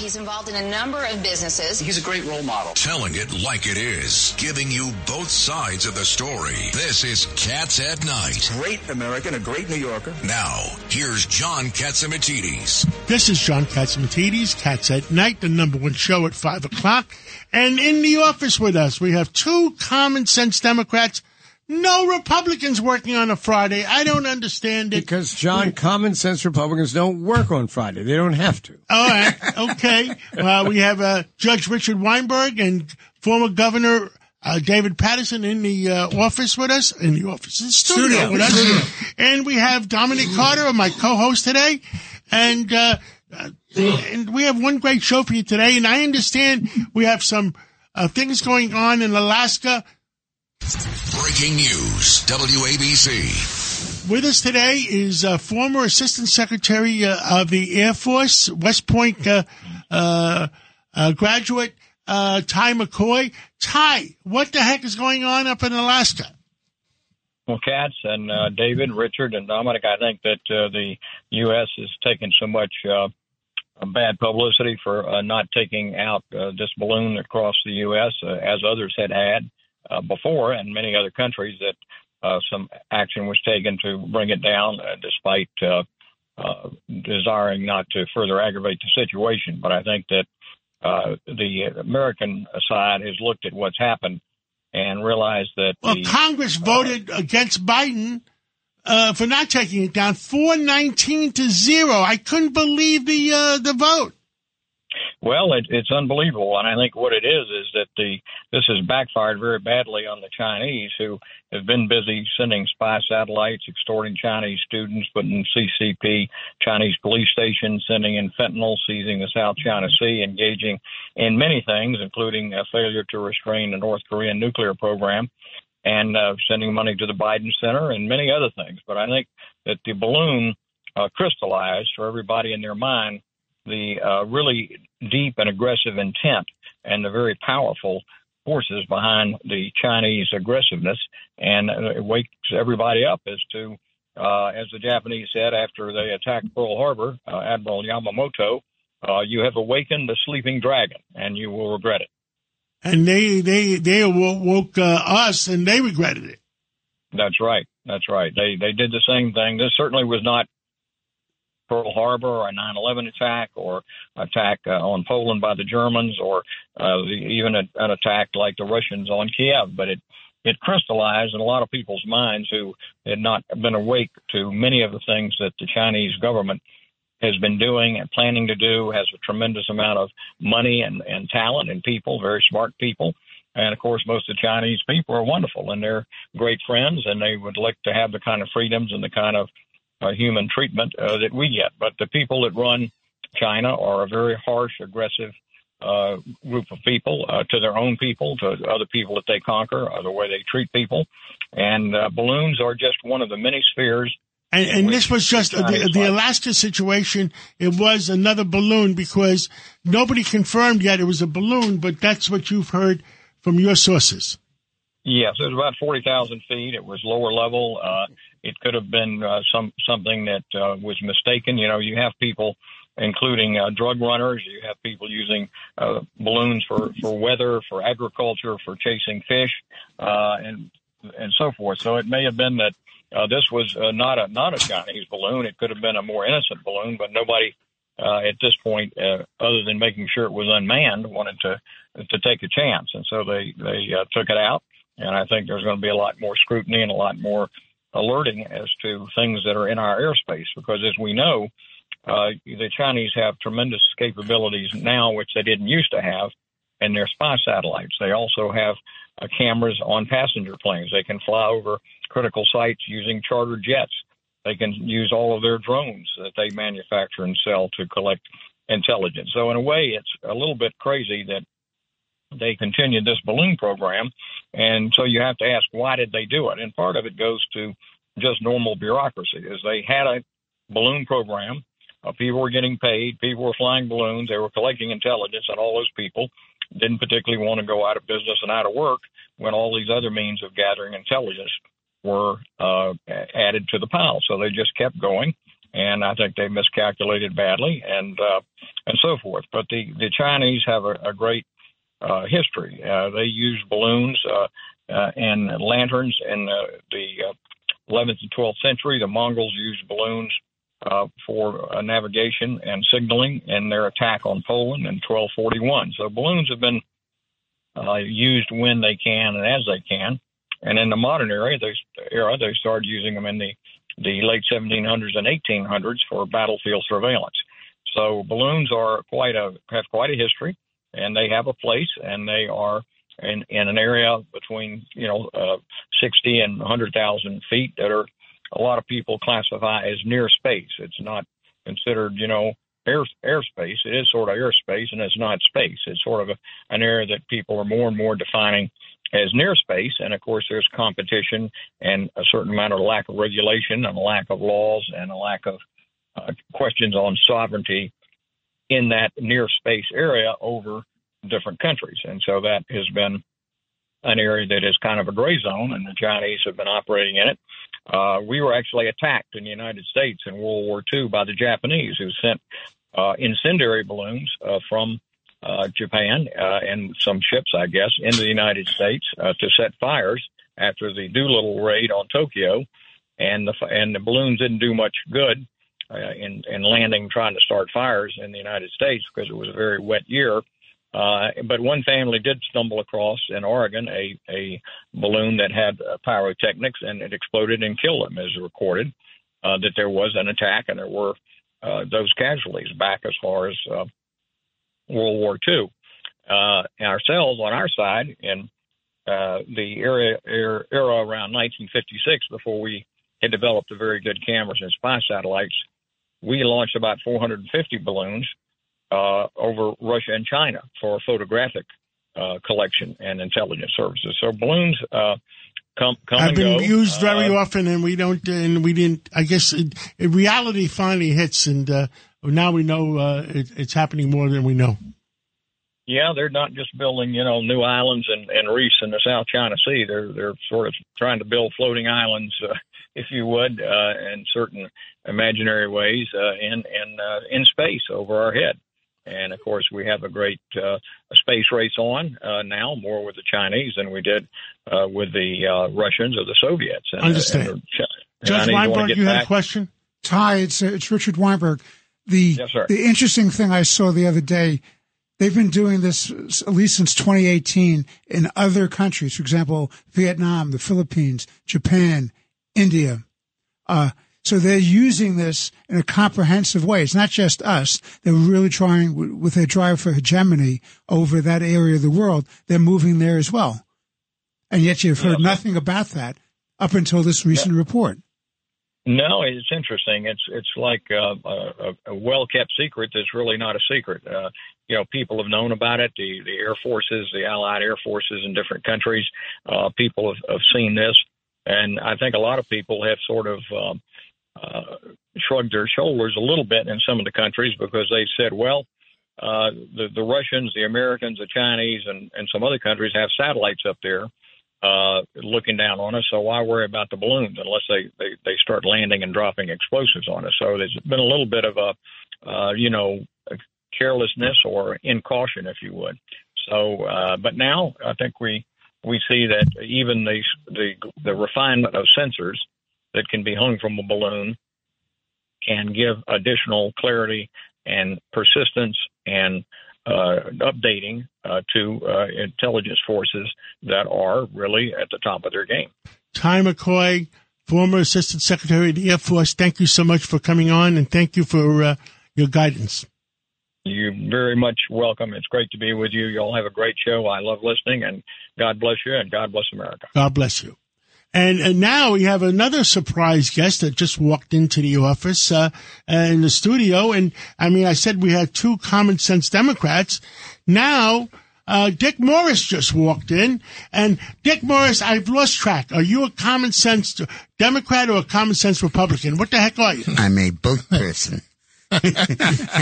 He's involved in a number of businesses. He's a great role model. Telling it like it is, giving you both sides of the story. This is Cats at Night. Great American, a great New Yorker. Now, here's John Catsimatidis. This is John Catsimatidis, Cats at Night, the number one show at 5 o'clock. And in the office with us, we have two common sense Democrats no Republicans working on a Friday. I don't understand it. Because, John, common sense Republicans don't work on Friday. They don't have to. All right. Okay. uh, we have uh, Judge Richard Weinberg and former Governor uh, David Paterson in the uh, office with us, in the office, in the studio, Studio. with us. Studio. And we have Dominic Carter, my co-host today. And, uh, uh, and we have one great show for you today. And I understand we have some uh, things going on in Alaska Breaking news. WABC. With us today is uh, former Assistant Secretary uh, of the Air Force, West Point uh, uh, uh, graduate uh, Ty McCoy. Ty, what the heck is going on up in Alaska? Well, Cats and uh, David, Richard, and Dominic, I think that uh, the U.S. has taken so much uh, bad publicity for uh, not taking out uh, this balloon across the U.S. Uh, as others had had uh, before, and many other countries that uh, some action was taken to bring it down, uh, despite uh, uh, desiring not to further aggravate the situation. But I think that uh, the American side has looked at what's happened and realized that Well, the Congress voted against Biden uh, for not taking it down, four nineteen to zero. I couldn't believe the uh, the vote. Well, it, it's unbelievable, and I think what it is is that the this has backfired very badly on the Chinese, who have been busy sending spy satellites, extorting Chinese students, putting CCP, Chinese police stations, sending in fentanyl, seizing the South China Sea, engaging in many things, including a failure to restrain the North Korean nuclear program, and uh, sending money to the Biden Center and many other things. But I think that the balloon uh, crystallized for everybody in their mind the uh, really deep and aggressive intent and the very powerful forces behind the Chinese aggressiveness, and it wakes everybody up as to, uh, as the Japanese said after they attacked Pearl Harbor, uh, Admiral Yamamoto, uh, you have awakened the sleeping dragon, and you will regret it. And they they they woke uh, us, and they regretted it. That's right. That's right. They they did the same thing. This certainly was not Pearl Harbor or a 9/11 attack or attack uh, on Poland by the Germans or uh, even a, an attack like the Russians on Kiev. But it it crystallized in a lot of people's minds who had not been awake to many of the things that the Chinese government has been doing and planning to do. Has a tremendous amount of money and, and talent and people, very smart people. And of course, most of the Chinese people are wonderful and they're great friends, and they would like to have the kind of freedoms and the kind of uh, human treatment uh, that we get. But the people that run China are a very harsh, aggressive uh, group of people uh, to their own people, to other people that they conquer, uh, the way they treat people. And uh, balloons are just one of the many spheres. And, and this was just the, the life- Alaska situation. It was another balloon because nobody confirmed yet it was a balloon, but that's what you've heard from your sources. Yes, it was about forty thousand feet. It was lower level. Uh, it could have been uh, some something that uh, was mistaken. You know, you have people, including uh, drug runners. You have people using uh, balloons for for weather, for agriculture, for chasing fish, uh, and and so forth. So it may have been that uh, this was uh, not a not a Chinese balloon. It could have been a more innocent balloon, but nobody uh, at this point, uh, other than making sure it was unmanned, wanted to to take a chance, and so they they uh, took it out. And I think there's going to be a lot more scrutiny and a lot more alerting as to things that are in our airspace, because as we know, uh, the Chinese have tremendous capabilities now, which they didn't used to have, in their spy satellites. They also have uh, cameras on passenger planes. They can fly over critical sites using charter jets. They can use all of their drones that they manufacture and sell to collect intelligence. So in a way, it's a little bit crazy that they continued this balloon program, and so you have to ask why did they do it? And part of it goes to just normal bureaucracy. Is they had a balloon program, uh, people were getting paid, people were flying balloons, they were collecting intelligence, and all those people didn't particularly want to go out of business and out of work when all these other means of gathering intelligence were uh, added to the pile. So they just kept going, and I think they miscalculated badly, and uh, and so forth. But the the Chinese have a, a great uh, history. Uh, they use balloons uh, uh, and lanterns in uh, the uh, 11th and 12th century. The Mongols used balloons uh, for uh, navigation and signaling in their attack on Poland in 1241. So balloons have been uh, used when they can and as they can. And in the modern era, they, era, they started using them in the, the late 1700s and 1800s for battlefield surveillance. So balloons are quite a have quite a history, and they have a place, and they are in, in an area between you know uh, 60 and 100,000 feet that are a lot of people classify as near space. It's not considered, you know, air airspace. It is sort of airspace, and it's not space. It's sort of a, an area that people are more and more defining as near space. And of course, there's competition and a certain amount of lack of regulation and a lack of laws and a lack of uh, questions on sovereignty in that near space area over different countries. And so that has been an area that is kind of a gray zone, and the Chinese have been operating in it. Uh, we were actually attacked in the United States in World War II by the Japanese, who sent uh, incendiary balloons uh, from uh, Japan uh, and some ships, I guess, into the United States uh, to set fires after the Doolittle raid on Tokyo, and the and the balloons didn't do much good uh, in in landing, trying to start fires in the United States because it was a very wet year. Uh, but one family did stumble across in Oregon a, a balloon that had uh, pyrotechnics and it exploded and killed them, as recorded. Uh, that there was an attack and there were uh, those casualties back as far as uh, World War II. Uh, ourselves on our side in uh, the era, era, era around 1956, before we had developed a very good cameras and spy satellites, we launched about 450 balloons uh, over Russia and China for photographic uh, collection and intelligence services. So balloons uh, come come have been go. used very Uh, often, and we don't, and we didn't. I guess it, it, reality finally hits, and uh, now we know uh, it, it's happening more than we know. Yeah, they're not just building, you know, new islands and, and reefs in the South China Sea. They're they're sort of trying to build floating islands, uh, if you would, uh, in certain imaginary ways, uh, in in uh, in space over our head. And of course, we have a great uh, space race on uh, now, more with the Chinese than we did uh, with the uh, Russians or the Soviets. And, Understand. and Judge Chinese Weinberg, you had a question? Ty, it's, uh, it's Richard Weinberg. The Yes, the interesting thing I saw the other day, they've been doing this at least since 2018 in other countries. For example, Vietnam, the Philippines, Japan, India. Uh, so they're using this in a comprehensive way. It's not just us. They're really trying with their drive for hegemony over that area of the world. They're moving there as well. And yet you've heard nothing about that up until this recent report. No, it's interesting. It's it's like uh, a, a well kept secret that's really not a secret. Uh, you know, people have known about it. The the air forces, the Allied air forces in different countries, uh, people have, have seen this, and I think a lot of people have sort of um, uh, shrugged their shoulders a little bit in some of the countries because they said, well, uh, the the Russians, the Americans, the Chinese, and and some other countries have satellites up there uh, looking down on us. So why worry about the balloons unless they, they, they start landing and dropping explosives on us? So there's been a little bit of a, uh, you know, carelessness or incaution, if you would. So, uh, but now I think we we see that even the the the refinement of sensors that can be hung from a balloon can give additional clarity and persistence and uh, updating uh, to uh, intelligence forces that are really at the top of their game. Ty McCoy, former Assistant Secretary of the Air Force, thank you so much for coming on, and thank you for uh, your guidance. You're very much welcome. It's great to be with you. Y'all have a great show. I love listening, and God bless you, and God bless America. God bless you. And, and now we have another surprise guest that just walked into the office, uh, uh, in the studio. And I mean, I said we had two common sense Democrats. Now, uh, Dick Morris just walked in. And Dick Morris, I've lost track. Are you a common sense Democrat or a common sense Republican? What the heck are you? I'm a boat person.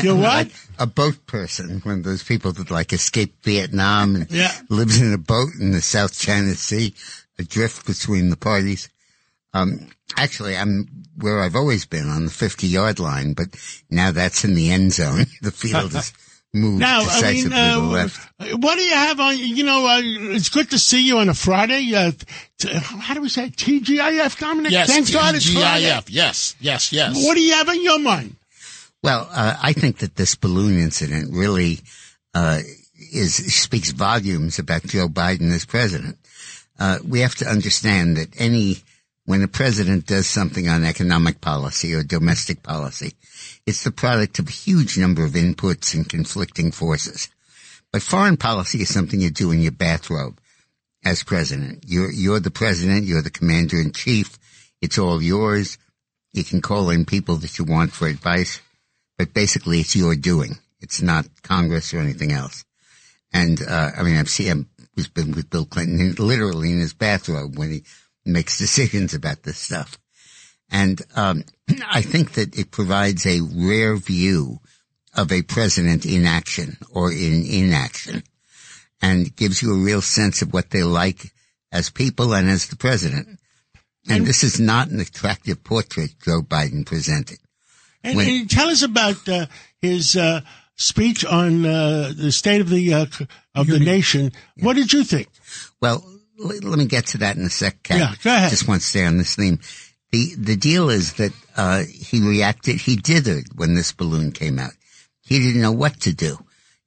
You're what? A boat person. One of those people that like escaped Vietnam and Yeah. lives in a boat in the South China Sea, adrift between the parties. Um, actually, I'm where I've always been on the 50 yard line, but now that's in the end zone. The field is moved Now, I mean, uh, to the left. what do you have on? You know, uh, it's good to see you on a Friday. Uh, t- how do we say it? TGIF, Dominic? Yes, Thank God it's Friday. GIF. Yes, yes, yes. What do you have on your mind? Well, uh, I think that this balloon incident really uh, is speaks volumes about Joe Biden as president. Uh, we have to understand that any when a president does something on economic policy or domestic policy, it's the product of a huge number of inputs and conflicting forces. But foreign policy is something you do in your bathrobe as president. You're you're the president. You're the commander in chief. It's all yours. You can call in people that you want for advice but basically it's your doing. It's not Congress or anything else. And, uh, I mean, I've seen him, he's been with Bill Clinton in- literally in his bathrobe when he makes decisions about this stuff. And, um, I think that it provides a rare view of a president in action or in inaction and gives you a real sense of what they like as people and as the president. And this is not an attractive portrait Joe Biden presented. And, When- and tell us about uh, his uh, speech on uh, the state of the uh, of the nation. What did you think? Well, l- let me get to that in a sec, Kat. Yeah, go ahead. Just want to stay on this theme. The the deal is that uh, he reacted. He dithered when this balloon came out. He didn't know what to do.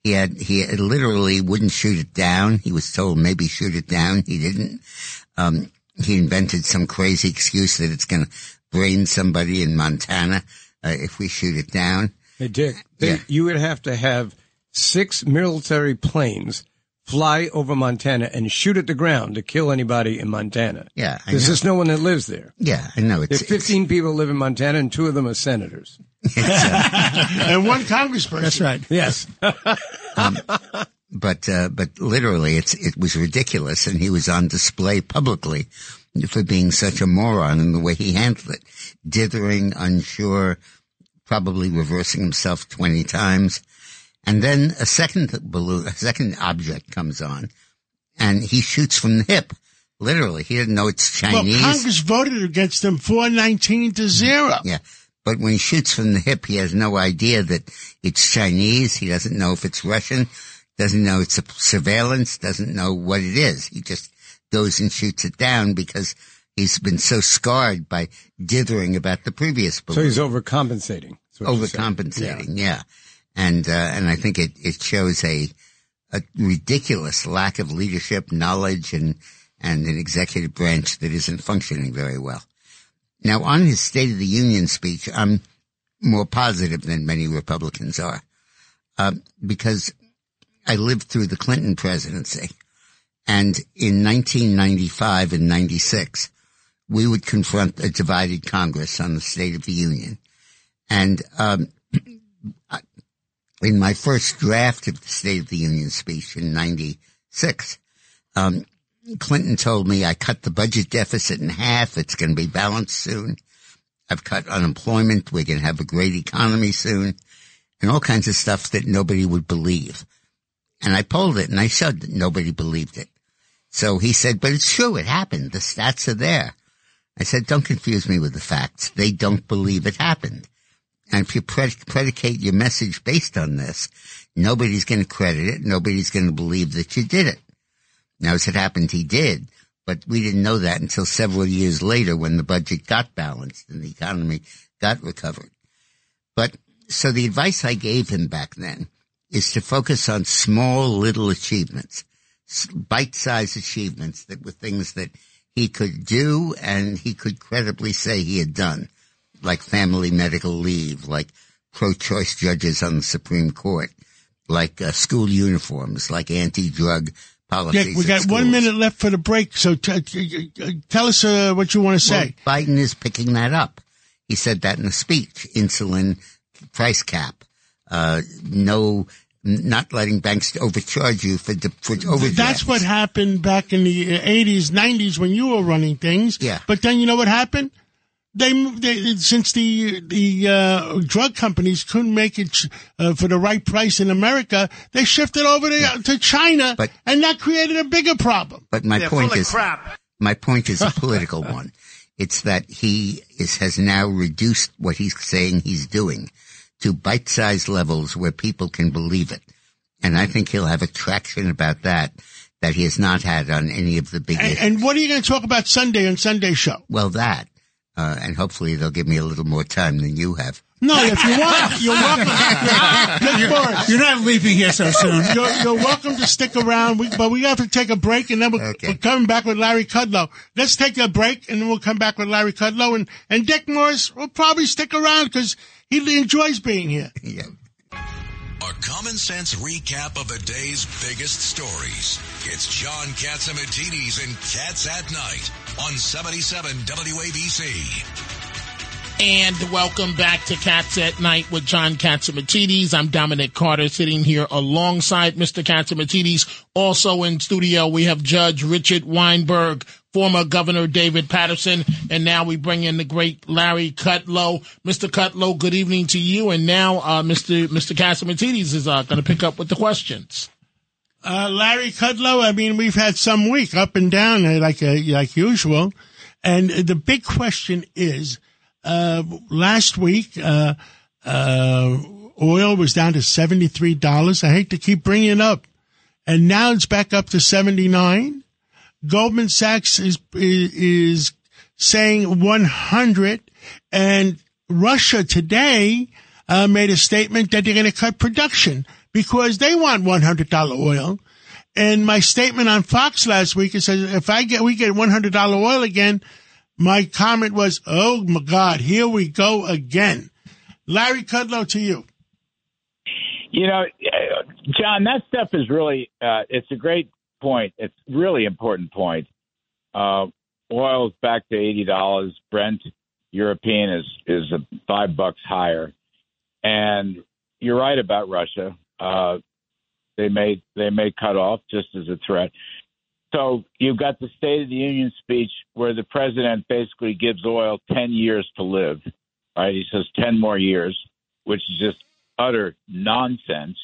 He had he had literally wouldn't shoot it down. He was told maybe shoot it down. He didn't. Um, he invented some crazy excuse that it's going to brain somebody in Montana uh, if we shoot it down. Hey, Dick, they, Yeah. you would have to have six military planes fly over Montana and shoot at the ground to kill anybody in Montana. Yeah, I There's know. just no one that lives there. Yeah, I know. It's, There's 15 people live in Montana, and two of them are senators. and one congressperson. That's right. Yes. but uh, but literally, it's it was ridiculous, and he was on display publicly for being such a moron in the way he handled it, dithering, unsure, probably reversing himself twenty times, and then a second balloon, a second object comes on, and he shoots from the hip. Literally, he didn't know it's Chinese. Well. Congress voted against him four nineteen to zero. Yeah. But when he shoots from the hip, he has no idea that it's Chinese. He doesn't know if it's Russian, doesn't know it's a surveillance, doesn't know what it is. He just goes and shoots it down because he's been so scarred by dithering about the previous book. So he's overcompensating. Overcompensating. Yeah. And, uh, and I think it, it shows a, a ridiculous lack of leadership, knowledge, and, and an executive branch that isn't functioning very well. Now, on his State of the Union speech, I'm more positive than many Republicans are, uh, because I lived through the Clinton presidency, and in 1995 and 96, we would confront a divided Congress on the State of the Union, and um, in my first draft of the State of the Union speech in '96, um, Clinton told me I cut the budget deficit in half. It's going to be balanced soon. I've cut unemployment. We're going to have a great economy soon and all kinds of stuff that nobody would believe. And I polled it and I showed that nobody believed it. So he said, but it's true. It happened. The stats are there. I said, don't confuse me with the facts. They don't believe it happened. And if you pred- predicate your message based on this, nobody's going to credit it. Nobody's going to believe that you did it. Now, as it happened, he did, but we didn't know that until several years later when the budget got balanced and the economy got recovered. But so the advice I gave him back then is to focus on small little achievements, bite-sized achievements that were things that he could do and he could credibly say he had done, like family medical leave, like pro-choice judges on the Supreme Court, like uh, school uniforms, like anti-drug policies. Dick, we got one minute left for the break, so t- t- t- tell us uh, what you want to say. Well, Biden is picking that up. He said that in a speech. Insulin price cap. Uh, no, not letting banks overcharge you for, the, for overdrafts. That's what happened back in the uh, 80s, 90s when you were running things. Yeah. But then you know what happened? They, they since the the uh, drug companies couldn't make it uh, for the right price in America, they shifted over to, to China, But- and that created a bigger problem. But my They're point full of is, crap. my point is a political one. It's that he is, has now reduced what he's saying he's doing to bite-sized levels where people can believe it. And I think he'll have a traction about that that he has not had on any of the big And, issues. and what are you going to talk about Sunday on Sunday show? well, that. Uh, and hopefully they'll give me a little more time than you have. No, if you want, you're welcome. Dick Morris. You're not leaving here so soon. You're, you're welcome to stick around, we, but we have to take a break, and then we're, Okay. we're coming back with Larry Kudlow. Let's take a break, and then we'll come back with Larry Kudlow, and, and Dick Morris will probably stick around because he enjoys being here. Yeah. A common sense recap of the day's biggest stories. It's John Catsimatidis and Cats at Night on 77 WABC. And welcome back to Cats at Night with John Catsimatidis. I'm Dominic Carter sitting here alongside Mr. Catsimatidis. Also in studio, we have Judge Richard Weinberg, former Governor David Paterson, and now we bring in the great Larry Kudlow. Mr. Kudlow, good evening to you. And now, uh, Mr. Mr. Catsimatidis is uh, going to pick up with the questions. Uh, Larry Kudlow, I mean, we've had some week up and down uh, like uh, like usual, and the big question is, uh, last week, uh, uh, oil was down to seventy three dollars. I hate to keep bringing it up, and now it's back up to seventy nine. Goldman Sachs is is saying one hundred, and Russia today uh, made a statement that they're going to cut production because they want one hundred dollar oil. And my statement on Fox last week it says if I get we get one hundred dollar oil again, my comment was, "Oh my God, here we go again." Larry Kudlow to you. You know, uh, John, that stuff is really, uh, it's a great point. It's really important point. Uh, oil is back to $80. Brent European is, is five bucks higher. And you're right about Russia. Uh, they may, they may cut off just as a threat. So you've got the State of the Union speech where the president basically gives oil 10 years to live. Right? He says 10 more years, which is just utter nonsense.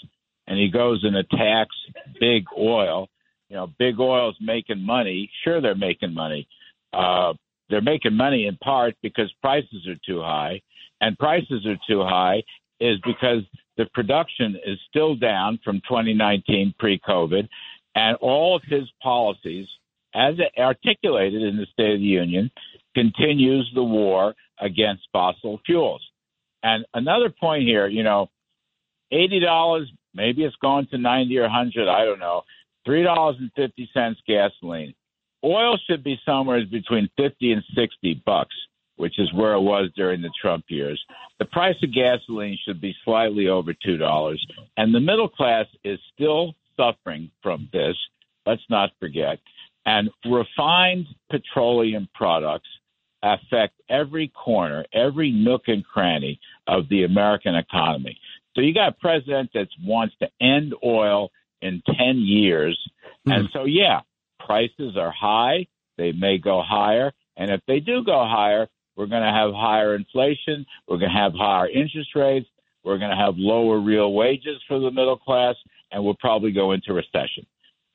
And he goes and attacks big oil. You know, big oil's making money. Sure, they're making money. Uh, they're making money in part because prices are too high, and prices are too high is because the production is still down from 2019 pre-COVID, and all of his policies, as articulated in the State of the Union, continues the war against fossil fuels. And another point here, you know, eighty dollars, maybe it's gone to ninety or hundred, I don't know. Three dollars and fifty cents gasoline. Oil should be somewhere between fifty and sixty bucks, which is where it was during the Trump years. The price of gasoline should be slightly over two dollars, and the middle class is still suffering from this. Let's not forget. And refined petroleum products affect every corner, every nook and cranny of the American economy. So you got a president that wants to end oil in 10 years. And hmm. so, yeah, prices are high. They may go higher. And if they do go higher, we're going to have higher inflation. We're going to have higher interest rates. We're going to have lower real wages for the middle class. And we'll probably go into recession.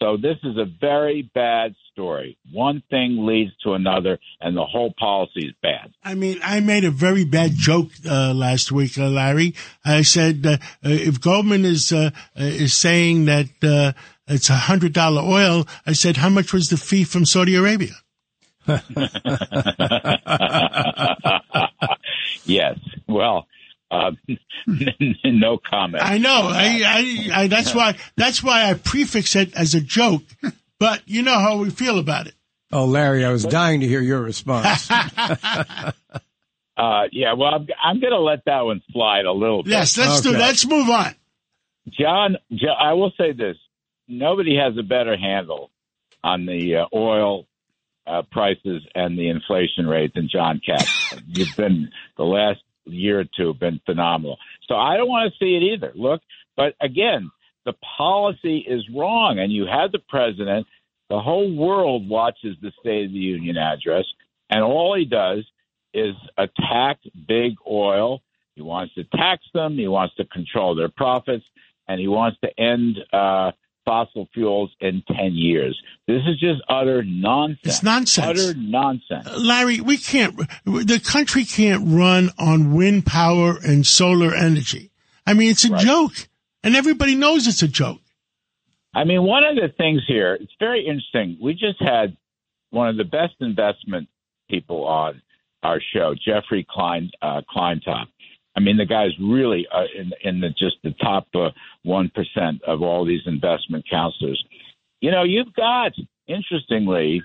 So this is a very bad story. One thing leads to another, and the whole policy is bad. I mean, I made a very bad joke uh, last week, uh, Larry. I said uh, uh, if Goldman is uh, uh, is saying that uh, it's a hundred dollar oil, I said how much was the fee from Saudi Arabia? yes. Well, uh, no comment. I know. I, I, I, that's why. That's why I prefix it as a joke. But you know how we feel about it. Oh, Larry, I was dying to hear your response. Uh, yeah, well, I'm, I'm going to let that one slide a little bit. Yes, let's do. Let's move on. John, Jo- I will say this. nobody has a better handle on the uh, oil uh, prices and the inflation rate than John Cats. You've been the last year or two been phenomenal. So I don't want to see it either. Look, but again, the policy is wrong, and you had the president. The whole world watches the State of the Union address, and all he does is attack big oil. He wants to tax them. He wants to control their profits, and he wants to end uh, fossil fuels in 10 years. This is just utter nonsense. It's nonsense. Utter nonsense. Larry, we can't, the country can't run on wind power and solar energy. I mean, it's a Right. joke, and everybody knows it's a joke. I mean, one of the things here, it's very interesting. We just had one of the best investment people on our show, Jeffrey Klein uh, Kleintop. I mean, the guy's really uh, in in the just the top one of all these investment counselors. You know, you've got interestingly,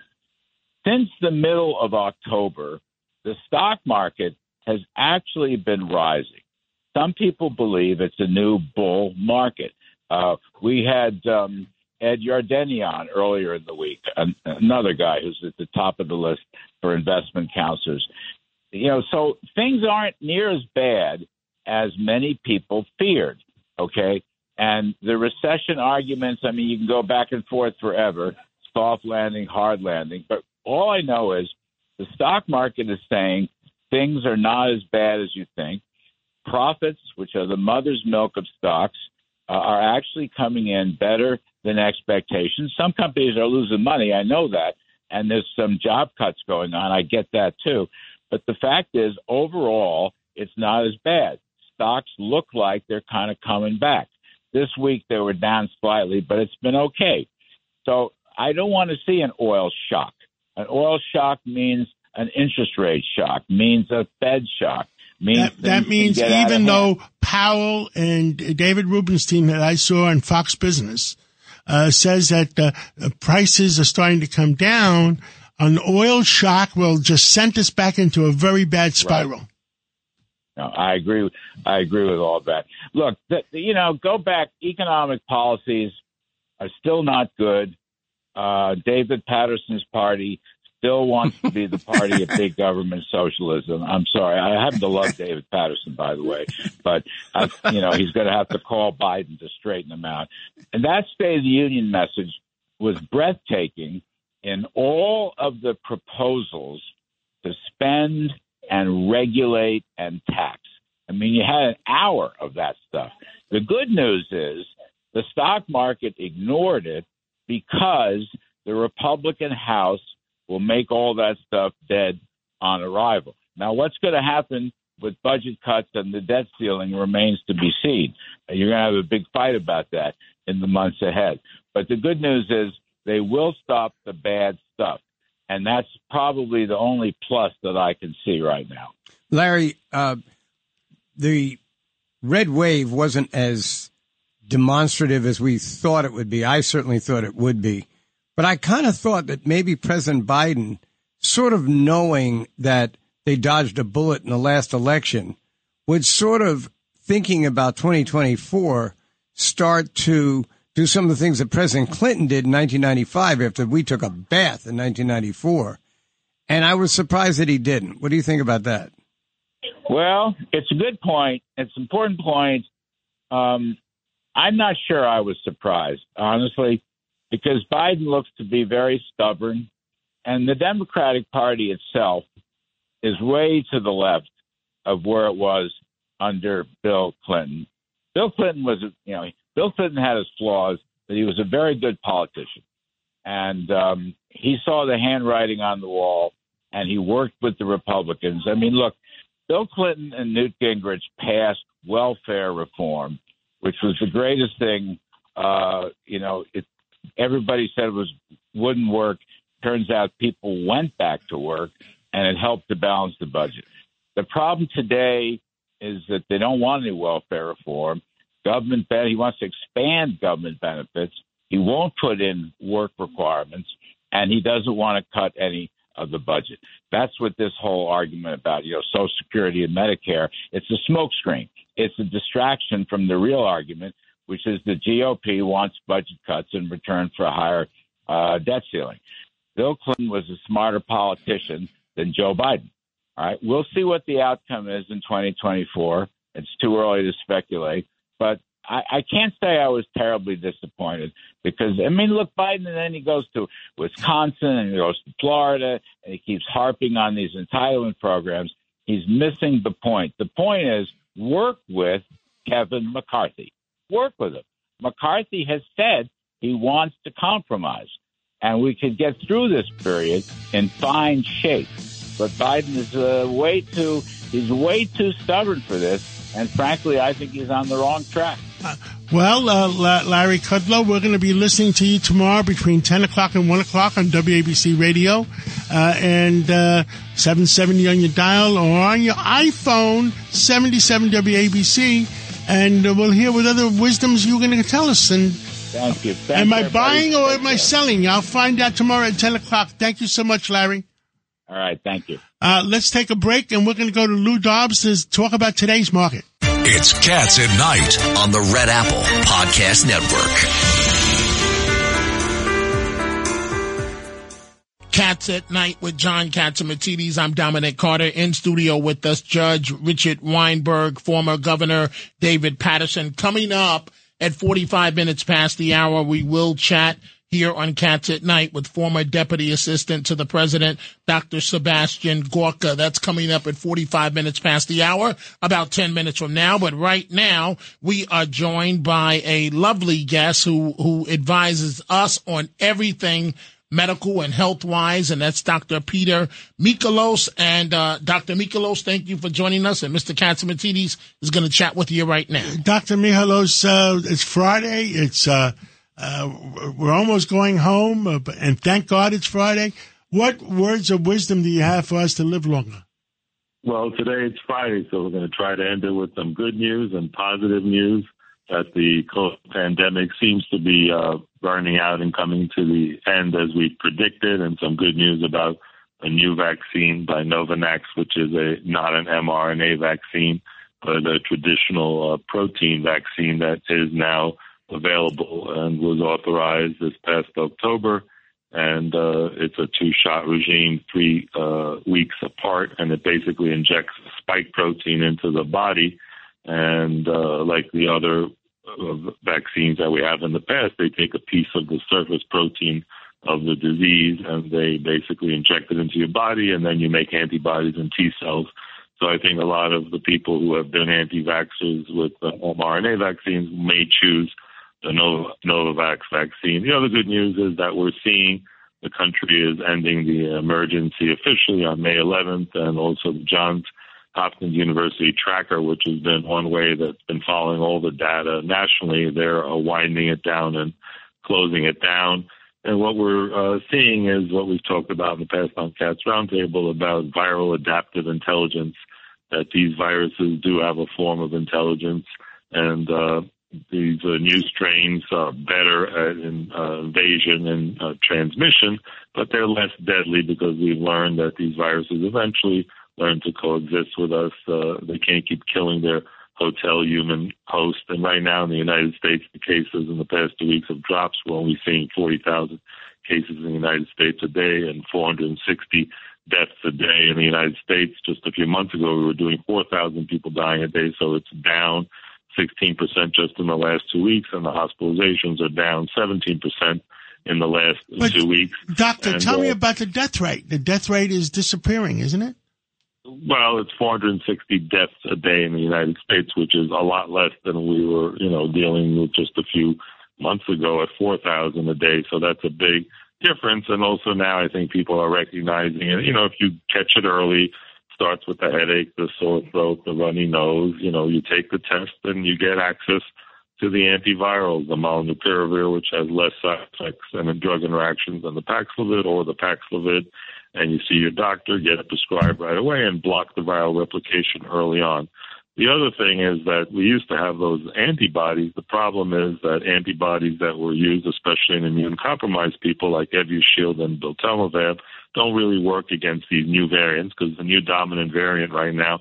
since the middle of October, the stock market has actually been rising. Some people believe it's a new bull market. Uh, we had um, Ed Yardeni on earlier in the week, an, another guy who's at the top of the list for investment counselors. You know, so things aren't near as bad as many people feared. Okay, and the recession arguments. I mean, you can go back and forth forever. Soft landing, hard landing, but all I know is the stock market is saying things are not as bad as you think. Profits, which are the mother's milk of stocks, uh, are actually coming in better than expectations. Some companies are losing money. I know that. And there's some job cuts going on. I get that too. But the fact is, overall, it's not as bad. Stocks look like they're kind of coming back. This week they were down slightly, but it's been okay. So I don't want to see an oil shock. An oil shock means an interest rate shock, means a Fed shock. Means That, that means even though Powell and David Rubenstein that I saw on Fox Business uh, says that uh, prices are starting to come down, an oil shock will just send us back into a very bad spiral. No, I agree. with- I agree with all that. Look, the, you know, go back. Economic policies are still not good. Uh, David Paterson's party still wants to be the party of big government socialism. I'm sorry. I happen to love David Paterson, by the way, but I, you know he's going to have to call Biden to straighten him out. And that State of the Union message was breathtaking in all of the proposals to spend and regulate and tax. I mean, you had an hour of that stuff. The good news is the stock market ignored it because the Republican House will make all that stuff dead on arrival. Now, what's going to happen with budget cuts and the debt ceiling remains to be seen. You're going to have a big fight about that in the months ahead. But the good news is they will stop the bad stuff. And that's probably the only plus that I can see right now. Larry, uh, the red wave wasn't as demonstrative as we thought it would be. I certainly thought it would be. But I kind of thought that maybe President Biden, sort of knowing that they dodged a bullet in the last election, would sort of thinking about 2024 start to do some of the things that President Clinton did in 1995 after we took a bath in 1994. And I was surprised that he didn't. What do you think about that? Well, it's a good point. It's an important point. Um, I'm not sure I was surprised, honestly, because Biden looks to be very stubborn, and the Democratic Party itself is way to the left of where it was under Bill Clinton. Bill Clinton was, you know, Bill Clinton had his flaws, but he was a very good politician, and um, he saw the handwriting on the wall, and he worked with the Republicans. I mean, look, Bill Clinton and Newt Gingrich passed welfare reform, which was the greatest thing. Uh, you know, it, everybody said it was wouldn't work. Turns out people went back to work, and it helped to balance the budget. The problem today is that they don't want any welfare reform. Government ben- he wants to expand government benefits. He won't put in work requirements, and he doesn't want to cut any of the budget. That's what this whole argument about, you know, Social Security and Medicare, it's a smokescreen. It's a distraction from the real argument, which is the GOP wants budget cuts in return for a higher uh, debt ceiling. Bill Clinton was a smarter politician than Joe Biden. All right, we'll see what the outcome is in 2024. It's too early to speculate, but I, I can't say I was terribly disappointed because I mean, look, Biden, and then he goes to Wisconsin and he goes to Florida, and he keeps harping on these entitlement programs. He's missing the point. The point is work with Kevin McCarthy. Work with him. McCarthy has said he wants to compromise, and we could get through this period in fine shape. But Biden is uh, way too he's way too stubborn for this, and frankly, I think he's on the wrong track. Uh, well, uh, Larry Kudlow, we're going to be listening to you tomorrow between 10 o'clock and 1 o'clock on WABC Radio uh, and uh, 770 on your dial or on your iPhone, 77 WABC, and uh, we'll hear what other wisdoms you're going to tell us. And Thank you. Thanks, am I buying or am I selling? I'll find out tomorrow at 10 o'clock. Thank you so much, Larry. All right, thank you. Uh, let's take a break, and we're going to go to Lou Dobbs to talk about today's market. It's Cats at Night on the Red Apple Podcast Network. Cats at Night with John Catsimatidis. I'm Dominic Carter. In studio with us, Judge Richard Weinberg, former Governor David Paterson. Coming up at 45 minutes past the hour, we will chat here on Cats at Night with former Deputy Assistant to the President, Dr. Sebastian Gorka. That's coming up at 45 minutes past the hour, about 10 minutes from now. But right now, we are joined by a lovely guest who, who advises us on everything medical and health wise, and that's Dr. Peter Mikolos. And uh, Dr. Mikolos, thank you for joining us. And Mr. Catsimatidis is going to chat with you right now. Dr. Mikolos, uh, it's Friday. It's uh, uh, we're almost going home, uh, and thank God it's Friday. What words of wisdom do you have for us to live longer? Well, today it's Friday, so we're going to try to end it with some good news and positive news that the pandemic seems to be uh, burning out and coming to the end as we predicted, and some good news about a new vaccine by Novavax, which is a not an mRNA vaccine, but a traditional uh, protein vaccine that is now available and was authorized this past October. And uh, it's a two-shot regime, three uh, weeks apart, and it basically injects spike protein into the body. And uh, like the other uh, vaccines that we have in the past, they take a piece of the surface protein of the disease and they basically inject it into your body, and then you make antibodies and T cells. So I think a lot of the people who have been anti-vaxxers with the mRNA vaccines may choose the Nov- Novavax vaccine. The other good news is that we're seeing the country is ending the emergency officially on May 11th, and also the Johns Hopkins University tracker, which has been one way that's been following all the data nationally. They're uh, winding it down and closing it down. And what we're uh, seeing is what we've talked about in the past on Cats Roundtable about viral adaptive intelligence, that these viruses do have a form of intelligence, and uh, these uh, new strains are better at in, uh, invasion and uh, transmission, but they're less deadly because we've learned that these viruses eventually learn to coexist with us. Uh, they can't keep killing their hotel human host. And right now in the United States, the cases in the past two weeks have dropped. We're only seeing 40,000 cases in the United States a day and 460 deaths a day in the United States. Just a few months ago, we were doing 4,000 people dying a day, so it's down 16% just in the last two weeks, and the hospitalizations are down 17% in the last But, two weeks. Doctor, And, tell me uh, about the death rate. The death rate is disappearing, isn't it? Well, it's 460 deaths a day in the United States, which is a lot less than we were, you know, dealing with just a few months ago at 4,000 a day. So that's a big difference. And also now I think people are recognizing it. You know, if you catch it early, starts with the headache, the sore throat, the runny nose, you know, you take the test and you get access to the antivirals, the molnupiravir, which has less side effects and drug interactions than the Paxlovid or the Paxlovid, and you see your doctor, get it prescribed right away, and block the viral replication early on. The other thing is that we used to have those antibodies. The problem is that antibodies that were used, especially in immune compromised people like Evusheld and Beltelmavir, don't really work against these new variants because the new dominant variant right now,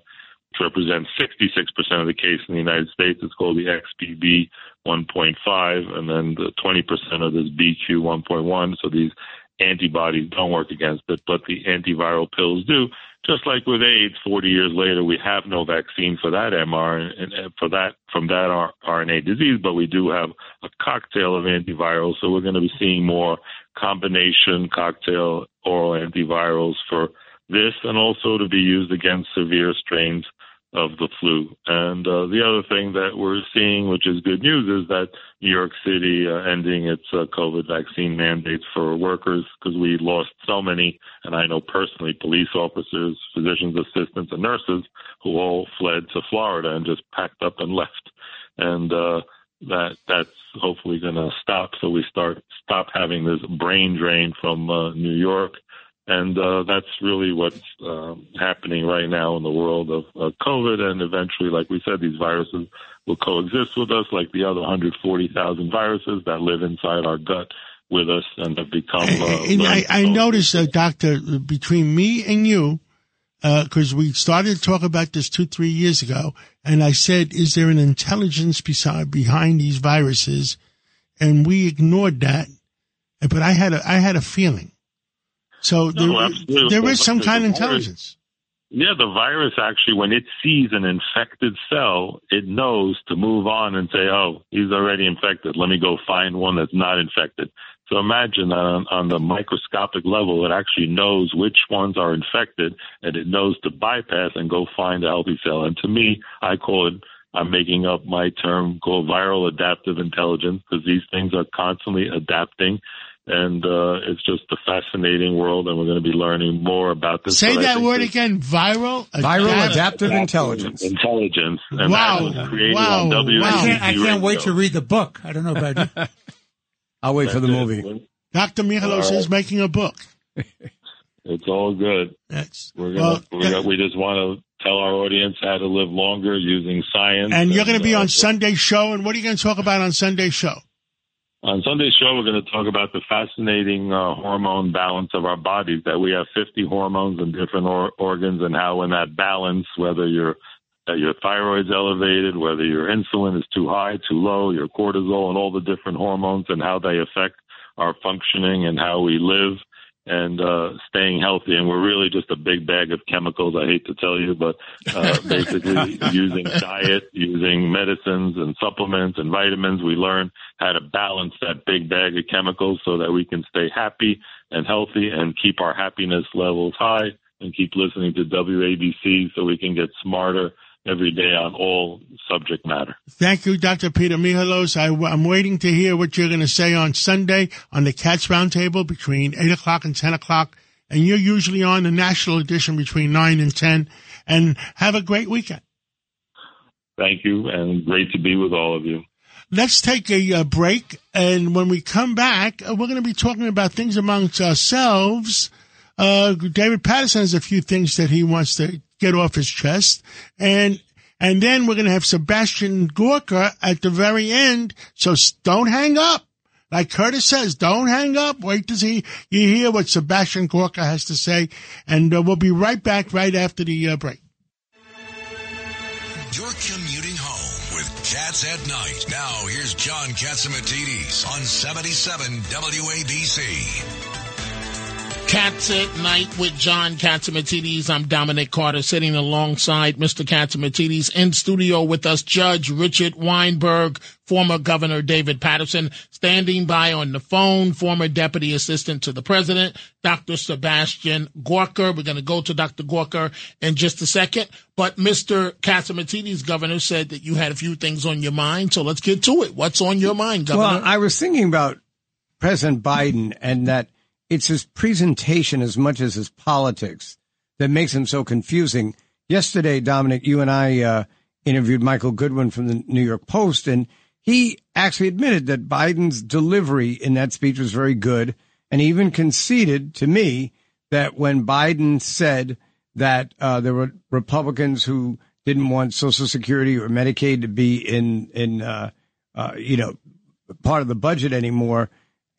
which represents 66% of the case in the United States, is called the XBB 1.5, and then the 20% of this BQ 1.1. So these antibodies don't work against it, but the antiviral pills do. Just like with AIDS, 40 years later, we have no vaccine for that MR and for that from that RNA disease, but we do have a cocktail of antivirals. So we're going to be seeing more combination cocktail oral antivirals for this, and also to be used against severe strains of the flu. And uh, the other thing that we're seeing, which is good news, is that New York City uh, ending its uh, COVID vaccine mandates for workers because we lost so many, and I know personally, police officers, physicians assistants, and nurses who all fled to Florida and just packed up and left. And uh, that that's hopefully going to stop, so we start stop having this brain drain from uh, New York and uh, that's really what's um, happening right now in the world of uh, COVID. And eventually, like we said, these viruses will coexist with us, like the other 140,000 viruses that live inside our gut with us and have become. Uh, and I, I noticed, uh, Doctor, between me and you, because uh, we started to talk about this two, three years ago, and I said, "Is there an intelligence beside behind these viruses?" And we ignored that, but I had a I had a feeling so no, there, there is some kind of intelligence. Yeah, the virus actually, when it sees an infected cell, it knows to move on and say, oh, he's already infected. Let me go find one that's not infected. So imagine on, on the microscopic level, it actually knows which ones are infected and it knows to bypass and go find a healthy cell. And to me, I call it, I'm making up my term called viral adaptive intelligence because these things are constantly adapting and uh, it's just a fascinating world, and we're going to be learning more about this. Say that word again: viral, viral adaptive, adaptive intelligence. Intelligence. And wow! wow! wow. I can't, I can't wait to read the book. I don't know about you. I'll wait for the movie. Dr. Michalos is making a book. It's all good. That's we're gonna, well, we're gonna, we just want to tell our audience how to live longer using science. And, and you're going to be uh, on Sunday's show. And what are you going to talk about on Sunday show? On Sunday's show, we're going to talk about the fascinating uh, hormone balance of our bodies. That we have 50 hormones in different or- organs, and how in that balance, whether your uh, your thyroid's elevated, whether your insulin is too high, too low, your cortisol, and all the different hormones, and how they affect our functioning and how we live and uh, staying healthy. And we're really just a big bag of chemicals. I hate to tell you, but uh, basically using diet, using medicines and supplements and vitamins, we learn how to balance that big bag of chemicals so that we can stay happy and healthy and keep our happiness levels high and keep listening to WABC so we can get smarter every day on all subject matter. Thank you, Dr. Peter Michalos. I, am waiting to hear what you're going to say on Sunday on the Cats Roundtable between 8 o'clock and 10 o'clock. And you're usually on the national edition between 9 and 10. And have a great weekend. Thank you, and great to be with all of you. Let's take a, a break. And when we come back, uh, we're going to be talking about things amongst ourselves. Uh, David Paterson has a few things that he wants to get off his chest. And, and then we're going to have Sebastian Gorka at the very end. So don't hang up. Like Curtis says, don't hang up. Wait to see you hear what Sebastian Gorka has to say. And uh, we'll be right back right after the uh, break. You're commuting home with Cats at Night. Now here's John Catsimatidis on 77 WABC. Cats at Night with John Catsimatidis. I'm Dominic Carter sitting alongside Mr. Catsimatidis in studio with us, Judge Richard Weinberg, former Governor David Paterson, standing by on the phone, former Deputy Assistant to the President, Dr. Sebastian Gorka. We're going to go to Dr. Gorka in just a second. But Mr. Catsimatidis, Governor, said that you had a few things on your mind. So let's get to it. What's on your mind, Governor? Well, I was thinking about President Biden and that it's his presentation as much as his politics that makes him so confusing. Yesterday, Dominic, you and I uh, interviewed Michael Goodwin from the New York Post, and he actually admitted that Biden's delivery in that speech was very good, and he even conceded to me that when Biden said that uh, there were Republicans who didn't want Social Security or Medicaid to be in in uh, uh you know part of the budget anymore,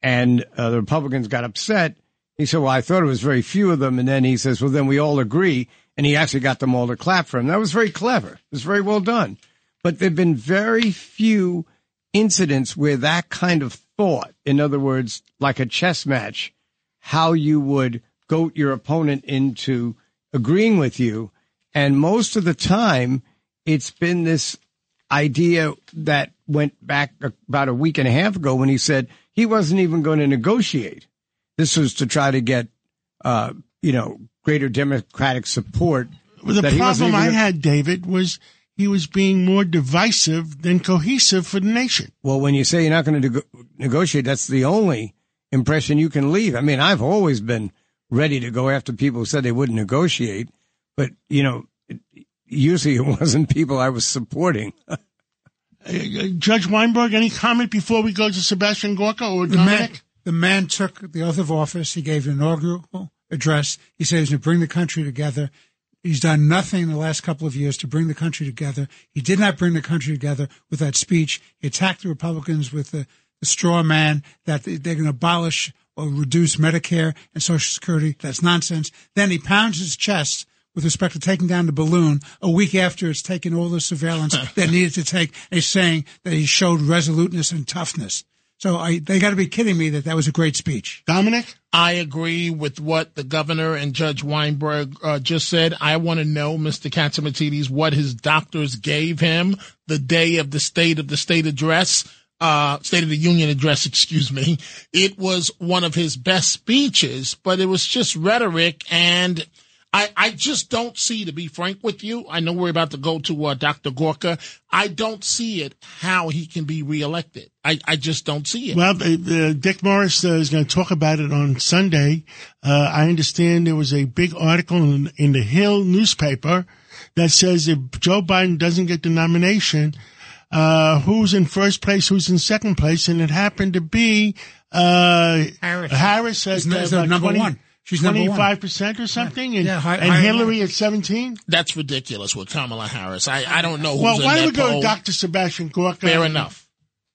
and uh, the Republicans got upset. He said, well, I thought it was very few of them. And then he says, well, then we all agree. And he actually got them all to clap for him. That was very clever. It was very well done. But there have been very few incidents where that kind of thought, in other words, like a chess match, how you would goat your opponent into agreeing with you. And most of the time, it's been this idea that went back about a week and a half ago when he said he wasn't even going to negotiate. This was to try to get, uh, you know, greater Democratic support. The that he wasn't problem I had, David, was he was being more divisive than cohesive for the nation. Well, when you say you're not going to nego- negotiate, that's the only impression you can leave. I mean, I've always been ready to go after people who said they wouldn't negotiate, but you know, usually it wasn't people I was supporting. Uh, Judge Weinberg, any comment before we go to Sebastian Gorka or The man, the man took the oath of office. He gave an inaugural address. He said he's going to bring the country together. He's done nothing in the last couple of years to bring the country together. He did not bring the country together with that speech. He attacked the Republicans with the, the straw man that they're going to abolish or reduce Medicare and Social Security. That's nonsense. Then he pounds his chest with respect to taking down the balloon a week after it's taken all the surveillance that needed to take. And he's saying that he showed resoluteness and toughness. So I, they got to be kidding me that that was a great speech. Dominic? I agree with what the governor and Judge Weinberg uh, just said. I want to know, Mr. Catsimatidis, what his doctors gave him the day of the State of the State address, uh, State of the Union address, excuse me. It was one of his best speeches, but it was just rhetoric and I, I just don't see, to be frank with you, I know we're about to go to uh, Dr. Gorka. I don't see it how he can be reelected. I, I just don't see it. Well, uh, uh, Dick Morris uh, is going to talk about it on Sunday. Uh, I understand there was a big article in, in the Hill newspaper that says if Joe Biden doesn't get the nomination, uh, who's in first place, who's in second place, and it happened to be uh, Harris. Harris at Is uh, number 20 one. She's number one. 25% or something, and, Yeah, hi- and higher Hillary at 17? That's ridiculous with Kamala Harris. I, I don't know who's Well, why don't we go poll. to Dr. Sebastian Gorka? Fair enough.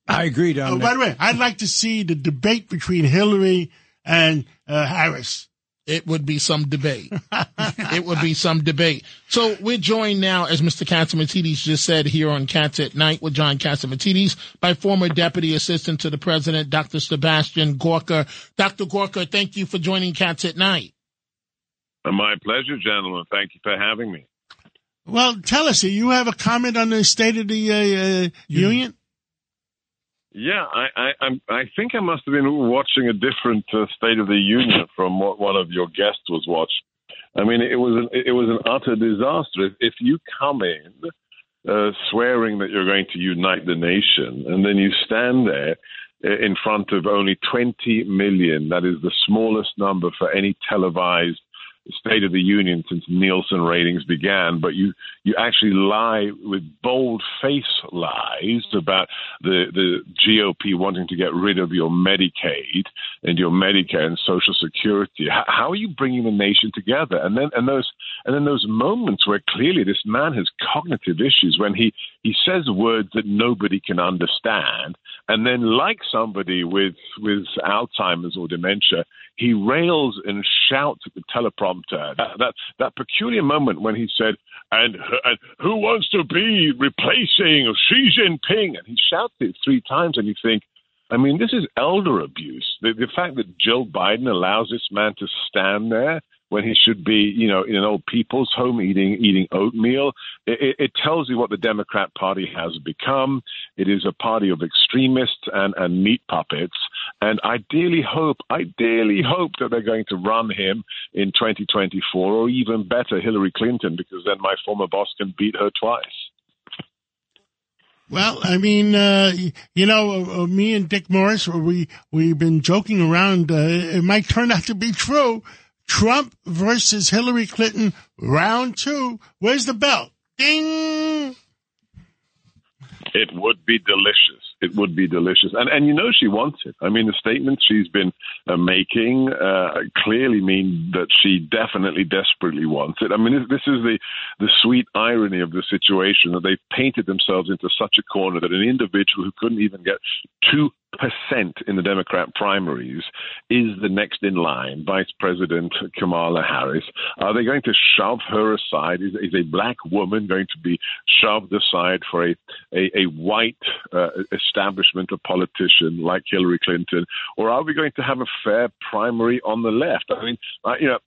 I agree, Oh, by the way, I'd like to see the debate between Hillary and uh, Harris. It would be some debate. it would be some debate. So we're joined now, as Mr. Catsimatidis just said here on Cats at Night with John Catsimatidis by former Deputy Assistant to the President, Dr. Sebastian Gorka. Dr. Gorka, thank you for joining Cats at Night. My pleasure, gentlemen. Thank you for having me. Well, tell us, you have a comment on the State of the uh, uh, Union? Yeah, I, I, I think I must have been watching a different uh, State of the Union from what one of your guests was watching. I mean, it was an, it was an utter disaster. If, if you come in uh, swearing that you're going to unite the nation, and then you stand there uh, in front of only 20 million, that is the smallest number for any televised State of the Union since Nielsen ratings began, but you you actually lie with bold face lies about the the GOP wanting to get rid of your Medicaid and your Medicare and Social Security. How, how are you bringing the nation together? And then and those and then those moments where clearly this man has cognitive issues when he he says words that nobody can understand, and then like somebody with with Alzheimer's or dementia, he rails and shouts at the teleprompter. That, that that peculiar moment when he said, "And, and who wants to be replacing Xi Jinping?" and he shouts it three times, and you think, I mean, this is elder abuse. The, the fact that Joe Biden allows this man to stand there when he should be, you know, in an old people's home eating eating oatmeal, it, it- tells you what the Democrat Party has become. It is a party of extremists and, and meat puppets. And I dearly hope, I dearly hope that they're going to run him in 2024, or even better, Hillary Clinton, because then my former boss can beat her twice. Well, I mean, uh, you know, uh, me and Dick Morris, we we've been joking around. Uh, it might turn out to be true. Trump versus Hillary Clinton, round two. Where's the bell? Ding! It would be delicious. It would be delicious, and and you know she wants it. I mean, the statements she's been uh, making uh, clearly mean that she definitely, desperately wants it. I mean, this, is the the sweet irony of the situation that they've painted themselves into such a corner that an individual who couldn't even get two percent in the Democrat primaries is the next in line, Vice President Kamala Harris. Are they going to shove her aside? Is, is a black woman going to be shoved aside for a a, a white uh, establishment, a politician like Hillary Clinton, or are we going to have a fair primary on the left? I mean, I, you know,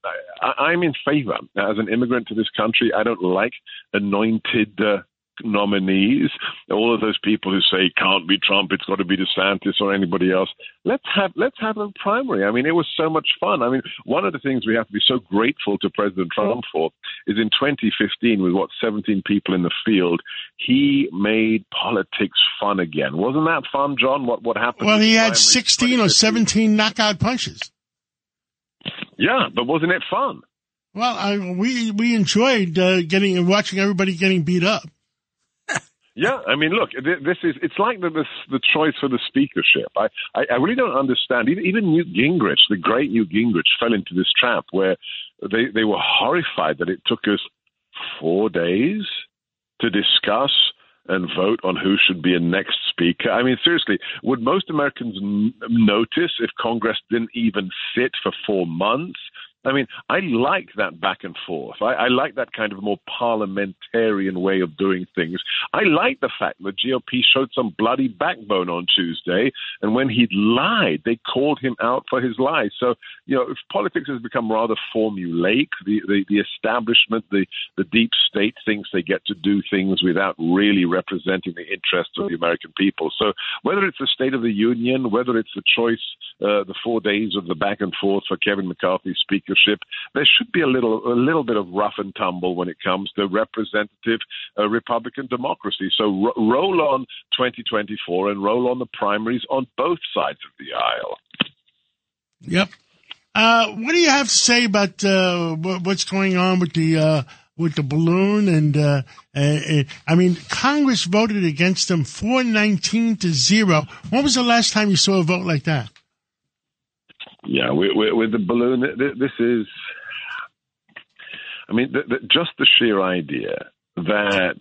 I, I'm in favor as an immigrant to this country. I don't like anointed. Uh, nominees, all of those people who say can't be Trump, it's got to be DeSantis or anybody else. Let's have let's have a primary. I mean, it was so much fun. I mean, one of the things we have to be so grateful to President Trump for is in 2015, with what 17 people in the field, he made politics fun again. Wasn't that fun, John? What what happened? Well, he had 16 or 17 knockout punches. Yeah, but wasn't it fun? Well, I, we we enjoyed uh, getting watching everybody getting beat up. Yeah, I mean, look, this is it's like the the, the choice for the speakership. I, I, I really don't understand. Even, even Newt Gingrich, the great Newt Gingrich, fell into this trap where they they were horrified that it took us four days to discuss and vote on who should be a next speaker. I mean, seriously, would most Americans n- notice if Congress didn't even sit for four months? I mean, I like that back and forth. I, I, like that kind of more parliamentarian way of doing things. I like the fact that GOP showed some bloody backbone on Tuesday, and when he lied, they called him out for his lies. So, you know, if politics has become rather formulaic, the, the, the establishment, the, the deep state thinks they get to do things without really representing the interests of the American people. So, whether it's the State of the Union, whether it's the choice, uh, the four days of the back and forth for Kevin McCarthy speaker leadership, there should be a little a little bit of rough and tumble when it comes to representative uh, Republican democracy. So ro- roll on 2024 and roll on the primaries on both sides of the aisle. Yep. Uh, what do you have to say about uh, what's going on with the uh, with the balloon? And uh, uh, I mean, Congress voted against them 419 to zero. When was the last time you saw a vote like that? Yeah, with, with the balloon, this is. I mean, the, the, just the sheer idea that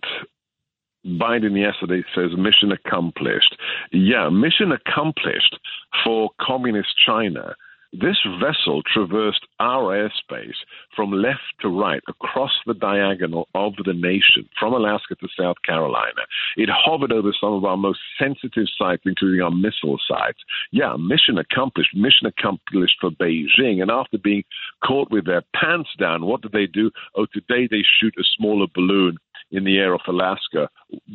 Biden yesterday says mission accomplished. Yeah, mission accomplished for communist China this vessel traversed our airspace from left to right across the diagonal of the nation, from Alaska to South Carolina. It hovered over some of our most sensitive sites, including our missile sites. Yeah, mission accomplished, mission accomplished for Beijing. And after being caught with their pants down, what did they do? Oh, today they shoot a smaller balloon in the air off Alaska.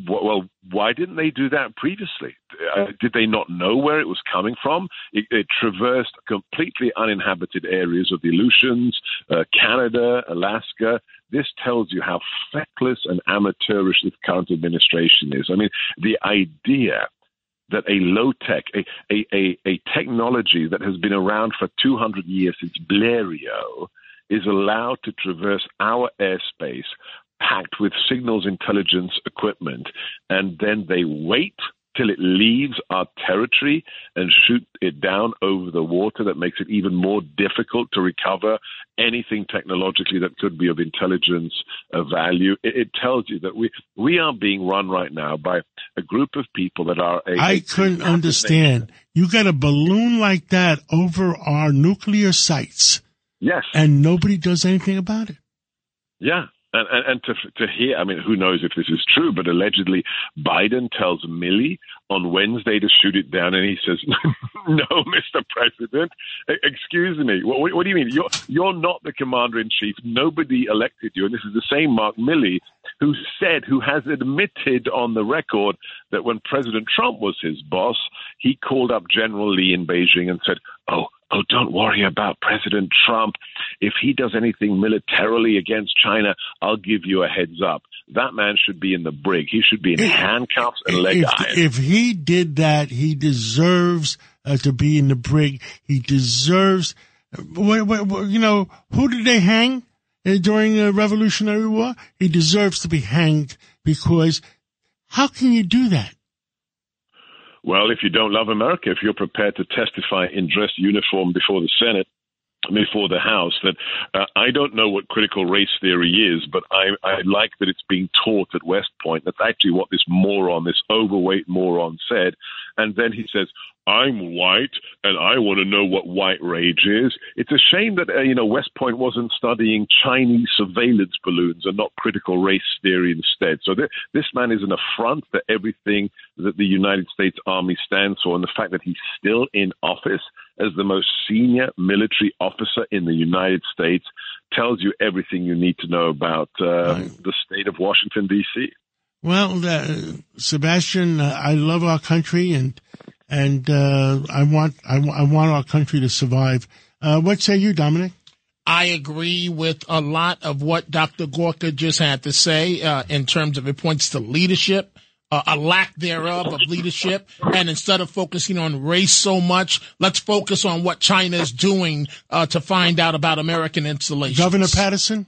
Well, why didn't they do that previously? Uh, did they not know where it was coming from? It, it traversed completely uninhabited areas of the Aleutians, uh, Canada, Alaska. This tells you how feckless and amateurish this current administration is. I mean, the idea that a low tech, a, a, a, a technology that has been around for 200 years since Blériot, is allowed to traverse our airspace packed with signals intelligence equipment, and then they wait till it leaves our territory and shoot it down over the water that makes it even more difficult to recover anything technologically that could be of intelligence uh, value. It, it, tells you that we we are being run right now by a group of people that are. A, I couldn't understand. You got a balloon like that over our nuclear sites. Yes. And nobody does anything about it. Yeah, and, and, and to, to hear, I mean, who knows if this is true, but allegedly Biden tells Milley on Wednesday to shoot it down, and he says, "No, Mr. President, excuse me. What, what, do you mean? You're you're not the commander in chief. Nobody elected you." And this is the same Mark Milley who said, who has admitted on the record that when President Trump was his boss, he called up General Lee in Beijing and said, "Oh." Oh, don't worry about President Trump. If he does anything militarily against China, I'll give you a heads up. That man should be in the brig. He should be in handcuffs and leg if, irons. If he did that, he deserves uh, to be in the brig. He deserves. What, what, what, you know, who did they hang uh, during the Revolutionary War? He deserves to be hanged because how can you do that? Well, if you don't love America, if you're prepared to testify in dress uniform before the Senate, before the House that uh, I don't know what critical race theory is, but I, I like that it's being taught at West Point. That's actually what this moron, this overweight moron, said. And then he says, I'm white and I want to know what white rage is. It's a shame that, uh, you know, West Point wasn't studying Chinese surveillance balloons and not critical race theory instead. So th- this man is an affront to everything that the United States Army stands for. And the fact that he's still in office as the most senior military officer in the United States tells you everything you need to know about uh, the state of Washington, D.C. Well, uh, Sebastian, uh, I love our country and and uh, I want I, I, want our country to survive. Uh, what say you, Dominic? I agree with a lot of what Dr. Gorka just had to say uh, in terms of it points to leadership. Uh, a lack thereof of leadership. And instead of focusing on race so much, let's focus on what China is doing uh, to find out about American installations. Governor Paterson?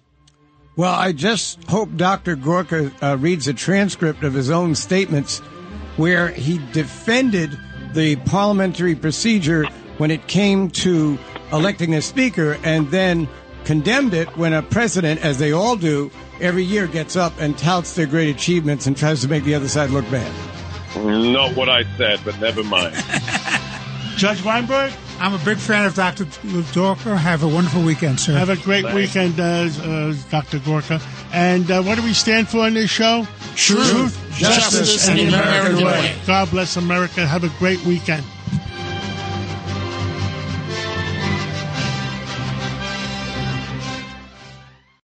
Well, I just hope Dr. Gorka uh, reads a transcript of his own statements where he defended the parliamentary procedure when it came to electing a speaker and then condemned it when a president, as they all do, every year gets up and touts their great achievements and tries to make the other side look bad. Not what I said, but never mind. Judge Weinberg? I'm a big fan of Dr. Gorka. Have a wonderful weekend, sir. Have a great Thanks. weekend, uh, uh, Dr. Gorka. And uh, what do we stand for on this show? Truth, justice, and the American way. God bless America. Have a great weekend.